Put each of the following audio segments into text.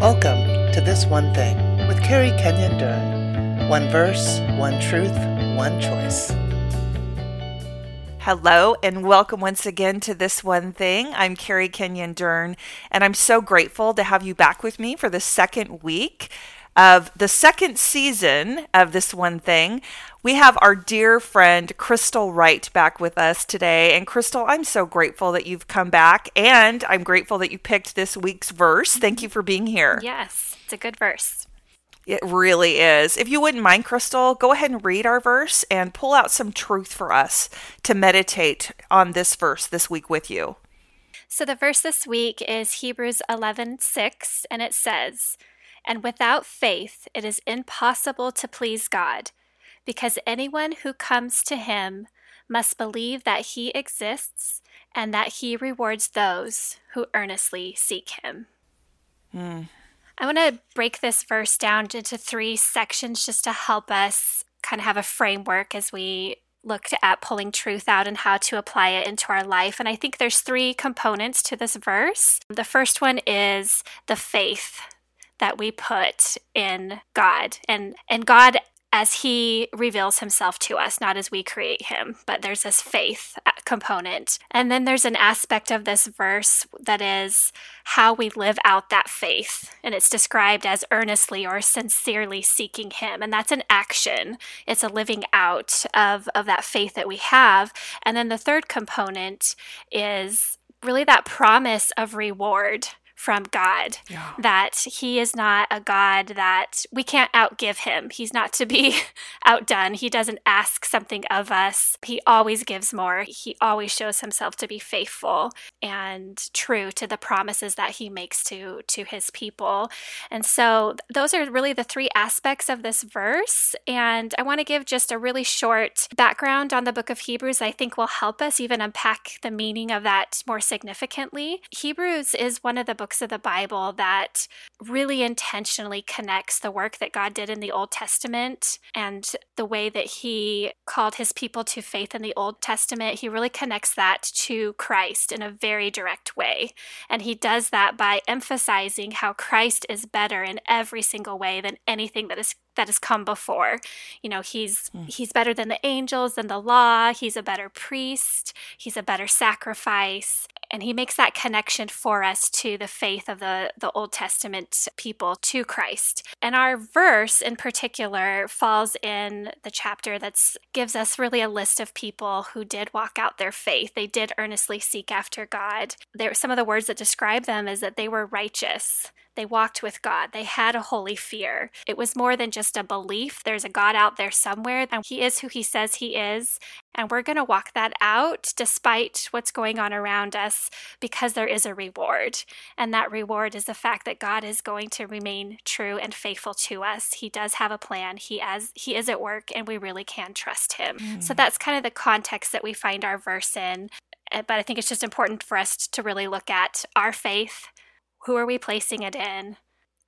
Welcome to This One Thing with Carrie Kenyon Dern. One verse, one truth, one choice. Hello, and welcome once again to This One Thing. I'm Carrie Kenyon Dern, and I'm so grateful to have you back with me for the second week of the second season of This One Thing. We have our dear friend Crystal Wright back with us today. And Crystal, I'm so grateful that you've come back, and I'm grateful that you picked this week's verse. Thank you for being here. Yes, it's a good verse. It really is. If you wouldn't mind, Crystal, go ahead and read our verse and pull out some truth for us to meditate on this verse this week with you. So the verse this week is Hebrews 11:6 and it says, "And without faith it is impossible to please God, because anyone who comes to him must believe that he exists and that he rewards those who earnestly seek him." Hmm. I want to break this verse down into three sections just to help us kind of have a framework as we look at pulling truth out and how to apply it into our life. And I think there's three components to this verse. The first one is the faith that we put in God. And and God as he reveals himself to us, not as we create him, but there's this faith uh, component. And then there's an aspect of this verse that is how we live out that faith. And it's described as earnestly or sincerely seeking him. And that's an action, it's a living out of, of that faith that we have. And then the third component is really that promise of reward from God. Yeah. That He is not a God that we can't outgive Him. He's not to be outdone. He doesn't ask something of us. He always gives more. He always shows Himself to be faithful and true to the promises that He makes to, to His people. And so those are really the three aspects of this verse. And I want to give just a really short background on the book of Hebrews I think will help us even unpack the meaning of that more significantly. Hebrews is one of the books books of the Bible that really intentionally connects the work that God did in the Old Testament and the way that He called His people to faith in the Old Testament. He really connects that to Christ in a very direct way. And He does that by emphasizing how Christ is better in every single way than anything that is that has come before. You know, he's mm. he's better than the angels and the law. He's a better priest. He's a better sacrifice and he makes that connection for us to the faith of the, the Old Testament people to Christ. And our verse in particular falls in the chapter that gives us really a list of people who did walk out their faith. They did earnestly seek after God. There some of the words that describe them is that they were righteous. They walked with God. They had a holy fear. It was more than just a belief. There's a God out there somewhere, and He is who He says He is. And we're going to walk that out despite what's going on around us because there is a reward. And that reward is the fact that God is going to remain true and faithful to us. He does have a plan. He as he is at work and we really can trust him. Mm. So that's kind of the context that we find our verse in. Uh, but I think it's just important for us to really look at our faith who are we placing it in?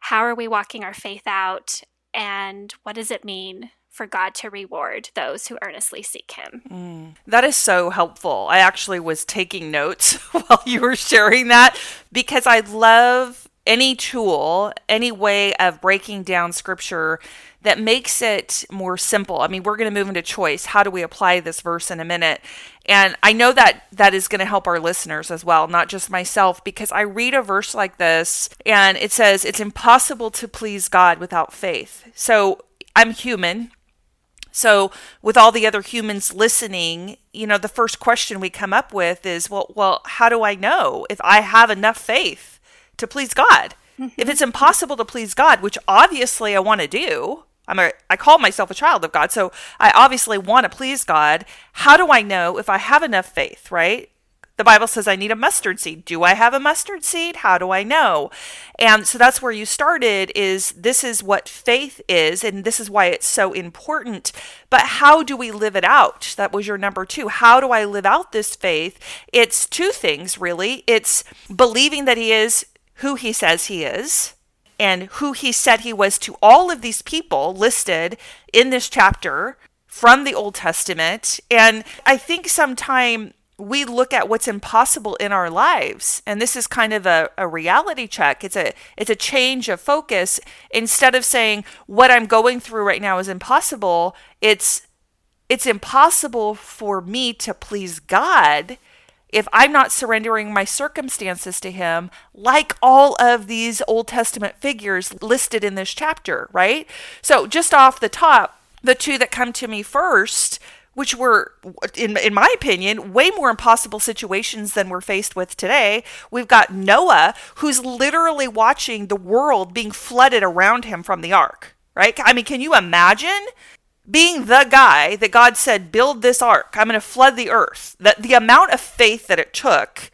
How are we walking our faith out? And what does it mean for God to reward those who earnestly seek Him. Mm. That is so helpful. I actually was taking notes while you were sharing that because I love any tool, any way of breaking down scripture that makes it more simple. I mean, we're going to move into choice. How do we apply this verse in a minute? And I know that that is going to help our listeners as well, not just myself, because I read a verse like this and it says it's impossible to please God without faith. So I'm human. So, with all the other humans listening, you know, the first question we come up with is, well, well, how do I know if I have enough faith to please God? if it's impossible to please God, which obviously I want to do, I'm a I call myself a child of God, so I obviously want to please God. How do I know if I have enough faith, right? The Bible says I need a mustard seed. Do I have a mustard seed? How do I know? And so that's where you started is this is what faith is and this is why it's so important. But how do we live it out? That was your number 2. How do I live out this faith? It's two things really. It's believing that he is who he says he is and who he said he was to all of these people listed in this chapter from the Old Testament. And I think sometime we look at what's impossible in our lives and this is kind of a, a reality check it's a it's a change of focus instead of saying what i'm going through right now is impossible it's it's impossible for me to please god if i'm not surrendering my circumstances to him like all of these old testament figures listed in this chapter right so just off the top the two that come to me first which were, in, in my opinion, way more impossible situations than we're faced with today. We've got Noah, who's literally watching the world being flooded around him from the ark, right? I mean, can you imagine being the guy that God said, build this ark? I'm going to flood the earth. That the amount of faith that it took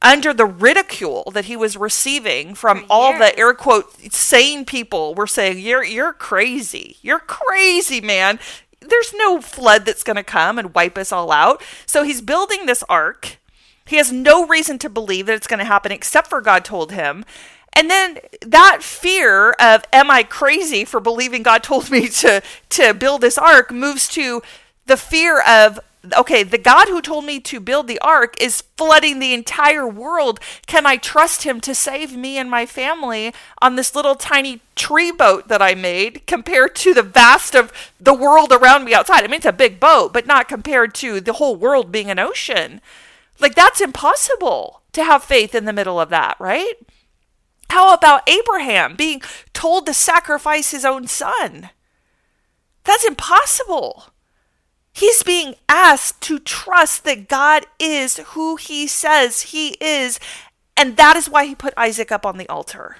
under the ridicule that he was receiving from all the air quote sane people were saying you're you're crazy you're crazy man there's no flood that's going to come and wipe us all out. So he's building this ark. He has no reason to believe that it's going to happen except for God told him. And then that fear of am I crazy for believing God told me to to build this ark moves to the fear of okay, the God who told me to build the ark is flooding the entire world. Can I trust him to save me and my family on this little tiny tree boat that I made compared to the vast of the world around me outside? I mean, it's a big boat, but not compared to the whole world being an ocean. Like, that's impossible to have faith in the middle of that, right? How about Abraham being told to sacrifice his own son? That's impossible. He's being asked to trust that God is who he says he is. And that is why he put Isaac up on the altar.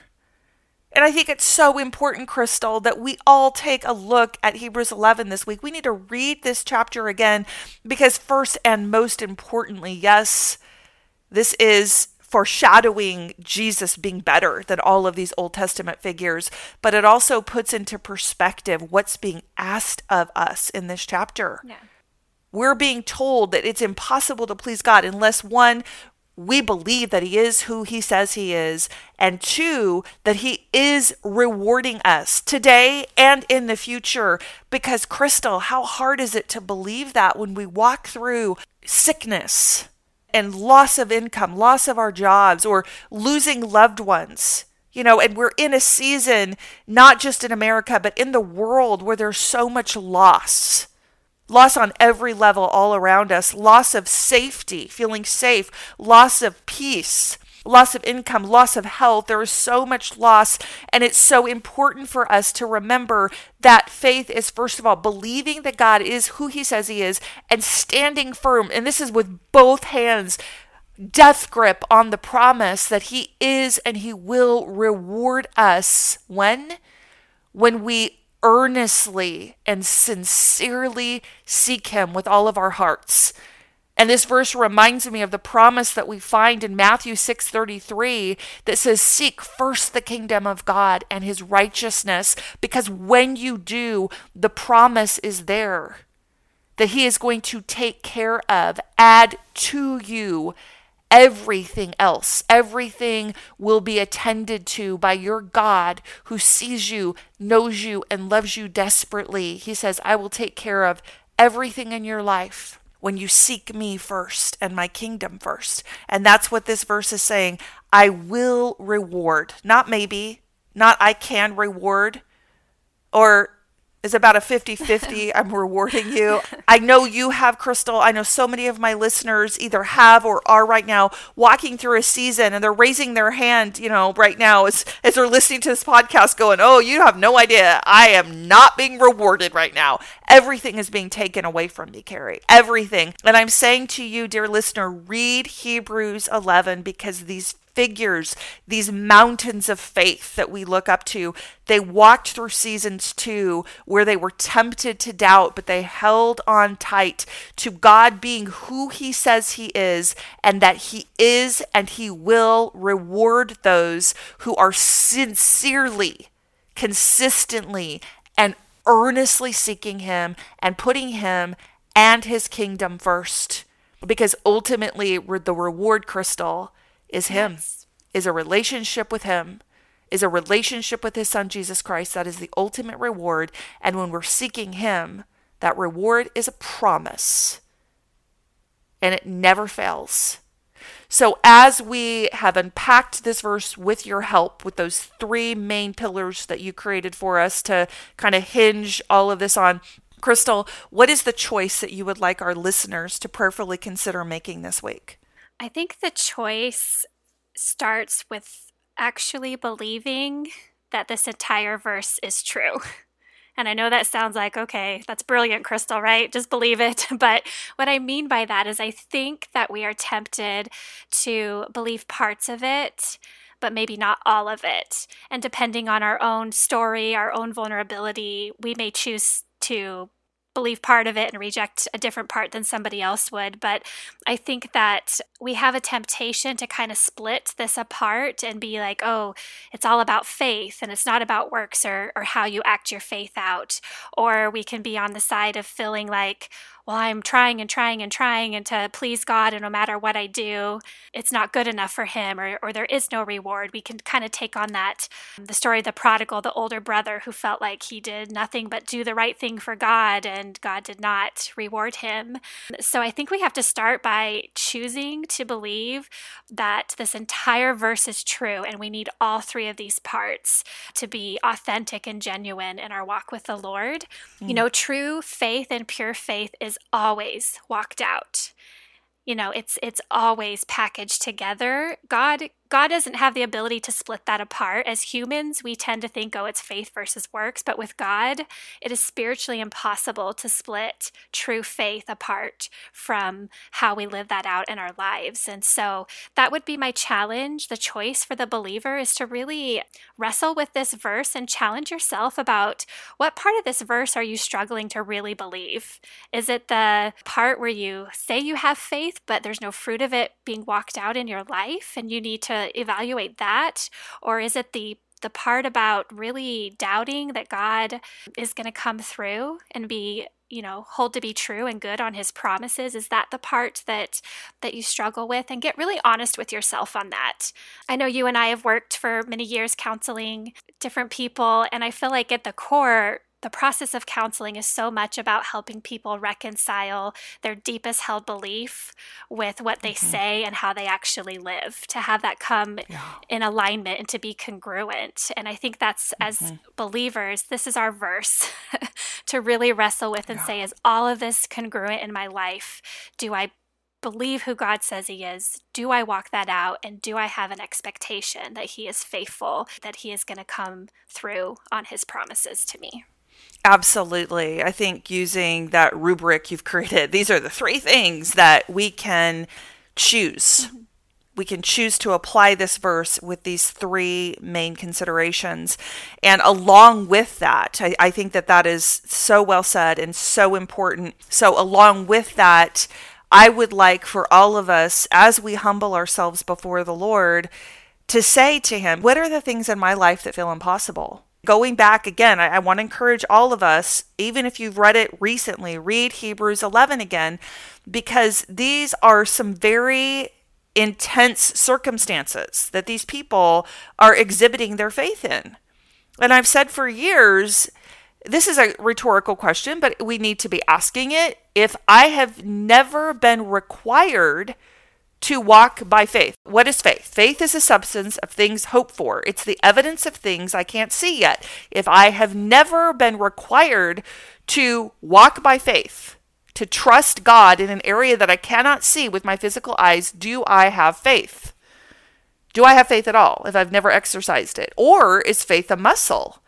And I think it's so important, Crystal, that we all take a look at Hebrews 11 this week. We need to read this chapter again because, first and most importantly, yes, this is foreshadowing Jesus being better than all of these Old Testament figures, but it also puts into perspective what's being asked of us in this chapter. Yeah. We're being told that it's impossible to please God unless one, we believe that He is who He says He is, and two, that He is rewarding us today and in the future. Because, Crystal, how hard is it to believe that when we walk through sickness? And loss of income, loss of our jobs, or losing loved ones. You know, and we're in a season, not just in America, but in the world where there's so much loss. Loss on every level all around us, loss of safety, feeling safe, loss of peace, loss of income, loss of health. There is so much loss. And it's so important for us to remember that faith is, first of all, believing that God is who he says he is and standing firm. And this is with both hands death grip on the promise that he is and he will reward us when when we earnestly and sincerely seek him with all of our hearts and this verse reminds me of the promise that we find in Matthew 6:33 that says seek first the kingdom of God and his righteousness because when you do the promise is there that he is going to take care of add to you everything else. Everything will be attended to by your God who sees you, knows you, and loves you desperately. He says, I will take care of everything in your life when you seek me first and my kingdom first. And that's what this verse is saying. I will reward, not maybe, not I can reward, or is about a 50 50. I'm rewarding you. I know you have, Crystal. I know so many of my listeners either have or are right now walking through a season and they're raising their hand, you know, right now as, as they're listening to this podcast going, Oh, you have no idea. I am not being rewarded right now. Everything is being taken away from me, Carrie. Everything. And I'm saying to you, dear listener, read Hebrews 11 because these figures, these mountains of faith that we look up to. They walked through seasons two where they were tempted to doubt, but they held on tight to God being who He says He is, and that He is and He will reward those who are sincerely, consistently, and earnestly seeking Him and putting Him and His kingdom first. Because ultimately, the reward crystal is Him, yes. is a relationship with Him, is a relationship with His Son, Jesus Christ. That is the ultimate reward. And when we're seeking Him, that reward is a promise. and it never fails. So, as we have unpacked this verse with your help, with those three main pillars that you created for us to kind of hinge all of this on, Crystal, what is the choice that you would like our listeners to prayerfully consider making this week? I think the choice starts with actually believing that this entire verse is true. And I know that sounds like, okay, that's brilliant, Crystal, right? Just believe it. But what I mean by that is I think that we are tempted to believe parts of it, but maybe not all of it. And depending on our own story, our own vulnerability, we may choose to believe part of it and reject a different part than somebody else would. But I think that we have a temptation to kind of split this apart and be like, oh, it's all about faith and it's not about works or, or how you act your faith out. Or we can be on the side of feeling like, well, I'm trying and trying and trying and to please God, and no matter what I do, it's not good enough for Him, or, or there is no reward. We can kind of take on that the story of the prodigal, the older brother who felt like he did nothing but do the right thing for God, and God did not reward him. So I think we have to start by choosing to believe that this entire verse is true, and we need all three of these parts to be authentic and genuine in our walk with the Lord. Mm. You know, true faith and pure faith is always walked out. You know it's it's always packaged together. God God doesn't have the ability to split that apart. As humans, we tend to think, oh, it's faith versus works. But with God, it is spiritually impossible to split true faith apart from how we live that out in our lives. And so that would be my challenge. The choice for the believer is to really wrestle with this verse and challenge yourself about what part of this verse are you struggling to really believe? Is it the part where you say you have faith, but there's no fruit of it being walked out in your life and you need to evaluate that? Or is it the the part about really doubting that God is going to come through and be you know hold to be true and good on his promises? Is that the part that that you struggle with? And get really honest with yourself on that. I know you and i have worked for many years counseling different people and i feel like at the core the process of counseling is so much about helping people reconcile their deepest held belief with what they mm-hmm. say and how they actually live to have that come yeah. in alignment and to be congruent and i think that's mm-hmm. as believers this is our verse to really wrestle with and yeah. say is all of this congruent in my life do i believe who God says He is? Do I walk that out? And do I have an expectation that He is faithful, that He is going to come through on His promises to me? Absolutely. I think using that rubric you've created, these are the three things that we can choose. Mm-hmm. We can choose to apply this verse with these three main considerations. And along with that, I, I think that that is so well said and so important. So, along with that, I would like for all of us, as we humble ourselves before the Lord, to say to Him, What are the things in my life that feel impossible? Going back again, I, I want to encourage all of us, even if you've read it recently, read Hebrews 11 again, because these are some very intense circumstances that these people are exhibiting their faith in. And I've said for years, this is a rhetorical question, but we need to be asking it. If I have never been required to walk by faith. What is faith? Faith is a substance of things hoped for. It's the evidence of things I can't see yet. If I have never been required to walk by faith, to trust God in an area that I cannot see with my physical eyes, do I have faith? Do I have faith at all if I've never exercised it? Or is faith a muscle?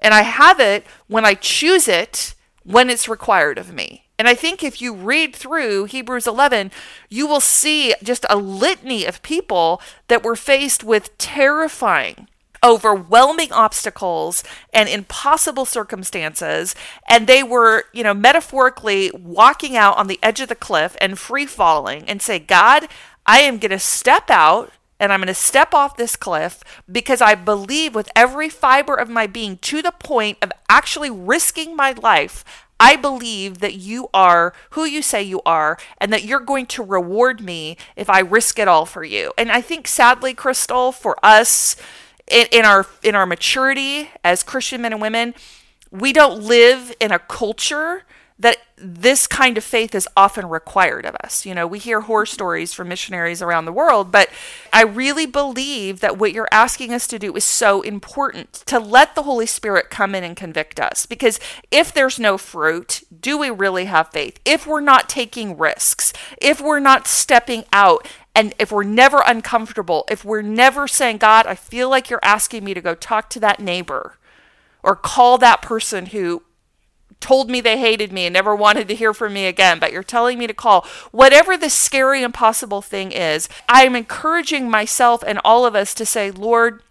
And I have it when I choose it when it's required of me. And I think if you read through Hebrews 11, you will see just a litany of people that were faced with terrifying, overwhelming obstacles and impossible circumstances. And they were, you know, metaphorically walking out on the edge of the cliff and free falling and say, God, I am going to step out and I'm going to step off this cliff because I believe with every fiber of my being to the point of actually risking my life. I believe that you are who you say you are and that you're going to reward me if I risk it all for you. And I think sadly, Crystal, for us in, in our in our maturity as Christian men and women, we don't live in a culture that this kind of faith is often required of us. You know, we hear horror mm-hmm. stories from missionaries around the world, but I really believe that what you're asking us to do is so important to let the Holy Spirit come in and convict us. Because if there's no fruit, do we really have faith? If we're not taking risks, if we're not stepping out, and if we're never uncomfortable, if we're never saying, God, I feel like you're asking me to go talk to that neighbor or call that person who told me they hated me and never wanted to hear from me again, but you're telling me to call. Whatever the scary, impossible thing is, I am encouraging myself and all of us to say, Lord,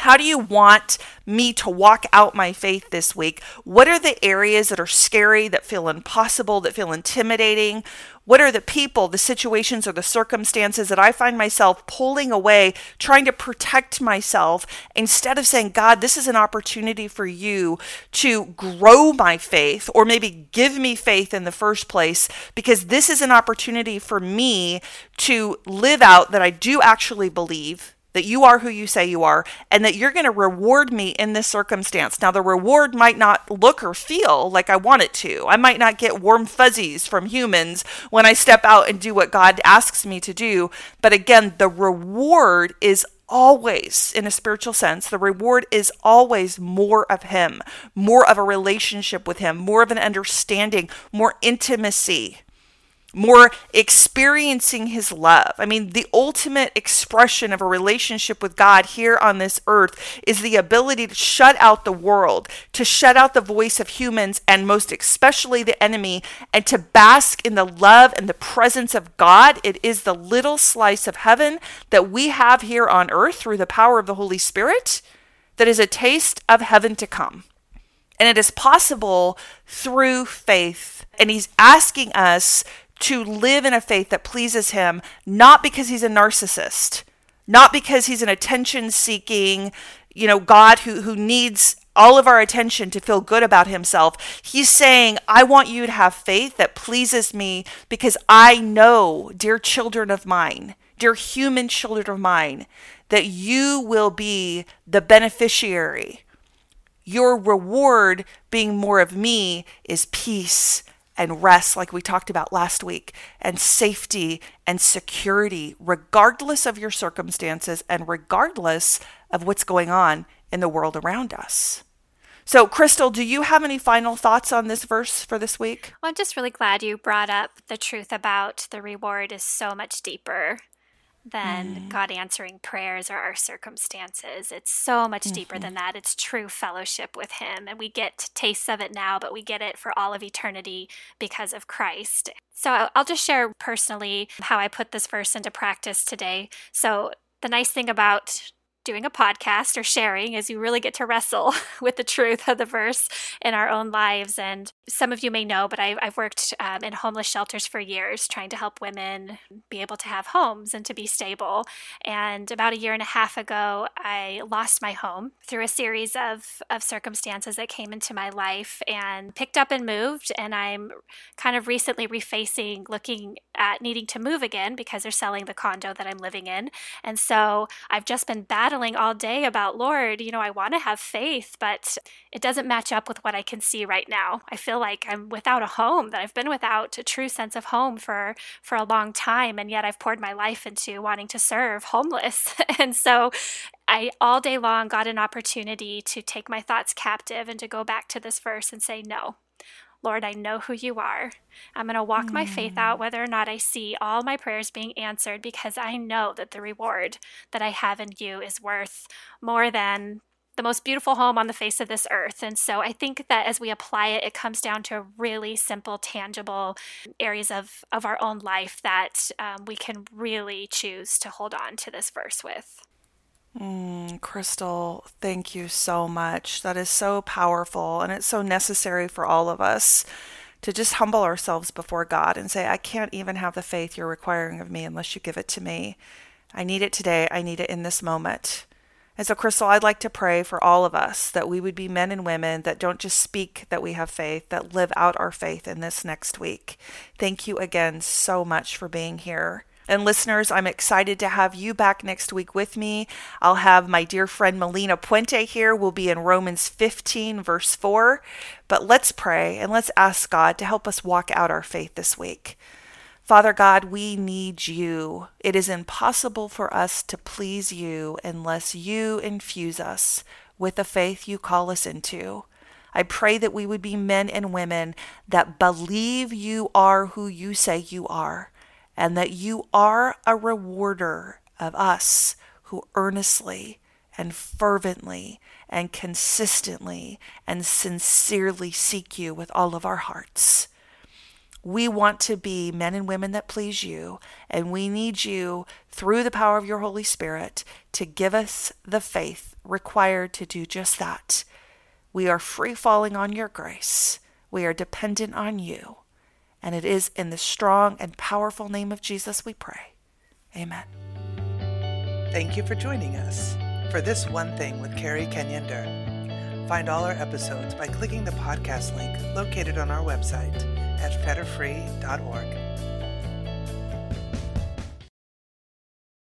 how do you want me to walk out my faith this week? What are the areas that are scary, that feel impossible, that feel intimidating? What are the people, the situations, or the circumstances that I find myself pulling away, trying to protect myself instead of saying, God, this is an opportunity for you to grow my faith or maybe give me faith in the first place because this is an opportunity for me to live out that I do actually believe that you are who you say you are, and that you're going to reward me in this circumstance. Now, the reward might not look or feel like I want it to. I might not get warm fuzzies from humans when I step out and do what God asks me to do. But again, the reward is always, in a spiritual sense, the reward is always more of Him, more of a relationship with Him, more of an understanding, more intimacy more experiencing his love. I mean, the ultimate expression of a relationship with God here on this earth is the ability to shut out the world, to shut out the voice of humans and most especially the enemy, and to bask in the love and the presence of God. It is the little slice of heaven that we have here on earth through the power of the Holy Spirit that is a taste of heaven to come. And it is possible through faith. And he's asking us to live in a faith that pleases him, not because he's a narcissist, not because he's an attention seeking, you know, God who, who needs all of our attention to feel good about himself. He's saying, I want you to have faith that pleases me because I know, dear children of mine, dear human children of mine, that you will be the beneficiary. Your reward being more of me is peace and rest, like we talked about last week, and safety and security, regardless of your circumstances and regardless of what's going on in the world around us. So, Crystal, do you have any final thoughts on this verse for this week? Well, I'm just really glad you brought up the truth about the reward is so much deeper than mm. God answering prayers or our circumstances. It's so much mm-hmm. deeper than that. It's true fellowship with Him. And we get tastes of it now, but we get it for all of eternity because of Christ. So I'll just share personally how I put this verse into practice today. So the nice thing about doing a podcast or sharing is you really get to wrestle with the truth of the verse in our own lives. And some of you may know, but I've, I've worked um, in homeless shelters for years trying to help women be able to have homes and to be stable. And about a year and a half ago, I lost my home through a series of, of circumstances that came into my life and picked up and moved. And I'm kind of recently refacing, looking at needing to move again because they're selling the condo that I'm living in. And so I've just been battling battling all day about, Lord, you know, I want to have faith, but it doesn't match up with what I can see right now. I feel like I'm without a home, that I've been without a true sense of home for for a long time, and yet I've poured my life into wanting to serve homeless. and so I all day long got an opportunity to take my thoughts captive and to go back to this verse and say, no, Lord, I know who you are. I'm going to walk mm. my faith out whether or not I see all my prayers being answered because I know that the reward that I have in you is worth more than the most beautiful home on the face of this earth. And so I think that as we apply it, it comes down to really simple, tangible areas of, of our own life that um, we can really choose to hold on to this verse with. Mm, Crystal, thank you so much. That is so powerful and it's so necessary for all of us to just humble ourselves before God and say, I can't even have the faith you're requiring of me unless you give it to me. I need it today. I need it in this moment. And so, Crystal, I'd like to pray for all of us that we would be men and women that don't just speak that we have faith, that live out our faith in this next week. Thank you again so much for being here. And listeners, I'm excited to have you back next week with me. I'll have my dear friend Melina Puente here. We'll be in Romans 15, verse 4. But let's pray and let's ask God to help us walk out our faith this week. Father God, we need you. It is impossible for us to please you unless you infuse us with the faith you call us into. I pray that we would be men and women that believe you are who you say you are and that you are a rewarder of us who earnestly and fervently and consistently and sincerely seek you with all of our hearts. We want to be men and women that please you, and we need you through the power of your Holy Spirit to give us the faith required to do just that. We are free falling on your grace. We are dependent on you. And it is in the strong and powerful name of Jesus we pray. Amen. Thank you for joining us for This One Thing with Carrie Kenyon Dern. Find all our episodes by clicking the podcast link located on our website at fetterfree.org.